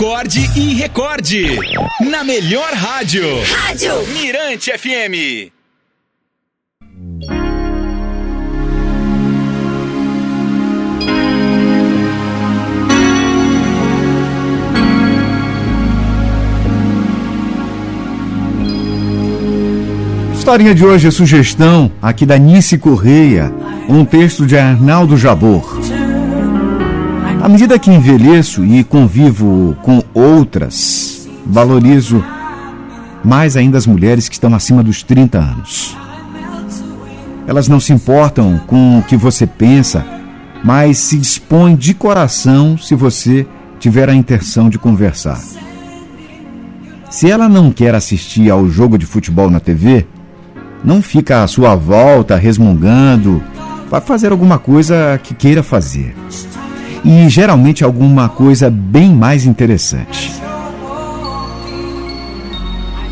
acorde e recorde. Na melhor rádio. Rádio Mirante FM. Historinha de hoje é sugestão aqui da Nice Correia, um texto de Arnaldo Jabor. À medida que envelheço e convivo com outras, valorizo mais ainda as mulheres que estão acima dos 30 anos. Elas não se importam com o que você pensa, mas se dispõem de coração se você tiver a intenção de conversar. Se ela não quer assistir ao jogo de futebol na TV, não fica à sua volta resmungando. Vai fazer alguma coisa que queira fazer. E geralmente alguma coisa bem mais interessante.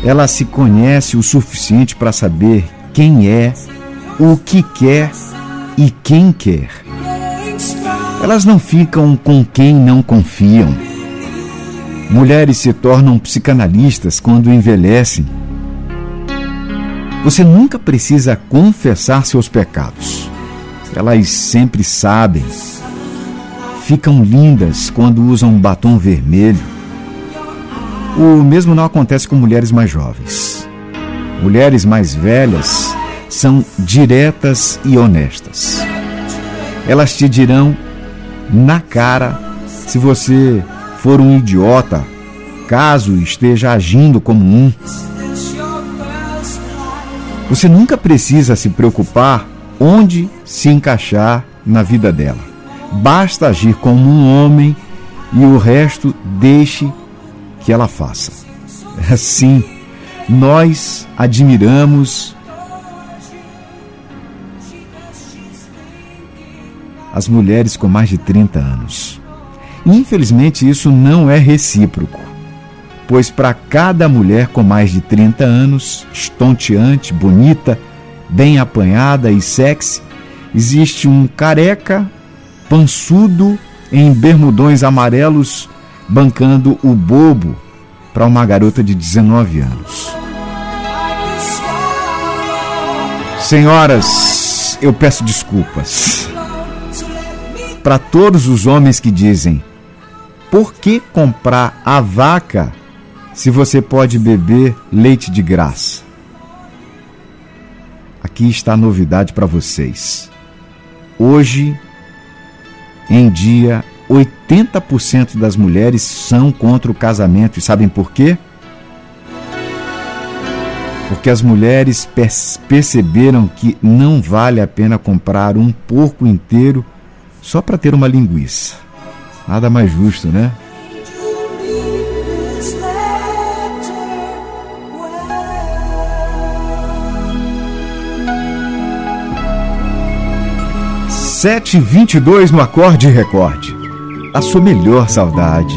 Ela se conhece o suficiente para saber quem é, o que quer e quem quer. Elas não ficam com quem não confiam. Mulheres se tornam psicanalistas quando envelhecem você nunca precisa confessar seus pecados. Elas sempre sabem. Ficam lindas quando usam um batom vermelho. O mesmo não acontece com mulheres mais jovens. Mulheres mais velhas são diretas e honestas. Elas te dirão na cara se você for um idiota, caso esteja agindo como um. Você nunca precisa se preocupar onde se encaixar na vida dela. Basta agir como um homem e o resto deixe que ela faça. Assim, nós admiramos as mulheres com mais de 30 anos. Infelizmente, isso não é recíproco pois para cada mulher com mais de 30 anos, estonteante, bonita, bem apanhada e sexy, existe um careca, pançudo, em bermudões amarelos, bancando o bobo para uma garota de 19 anos. Senhoras, eu peço desculpas para todos os homens que dizem: por que comprar a vaca se você pode beber leite de graça. Aqui está a novidade para vocês. Hoje em dia, 80% das mulheres são contra o casamento. E sabem por quê? Porque as mulheres perceberam que não vale a pena comprar um porco inteiro só para ter uma linguiça. Nada mais justo, né? Sete vinte e dois no acorde recorde. A sua melhor saudade.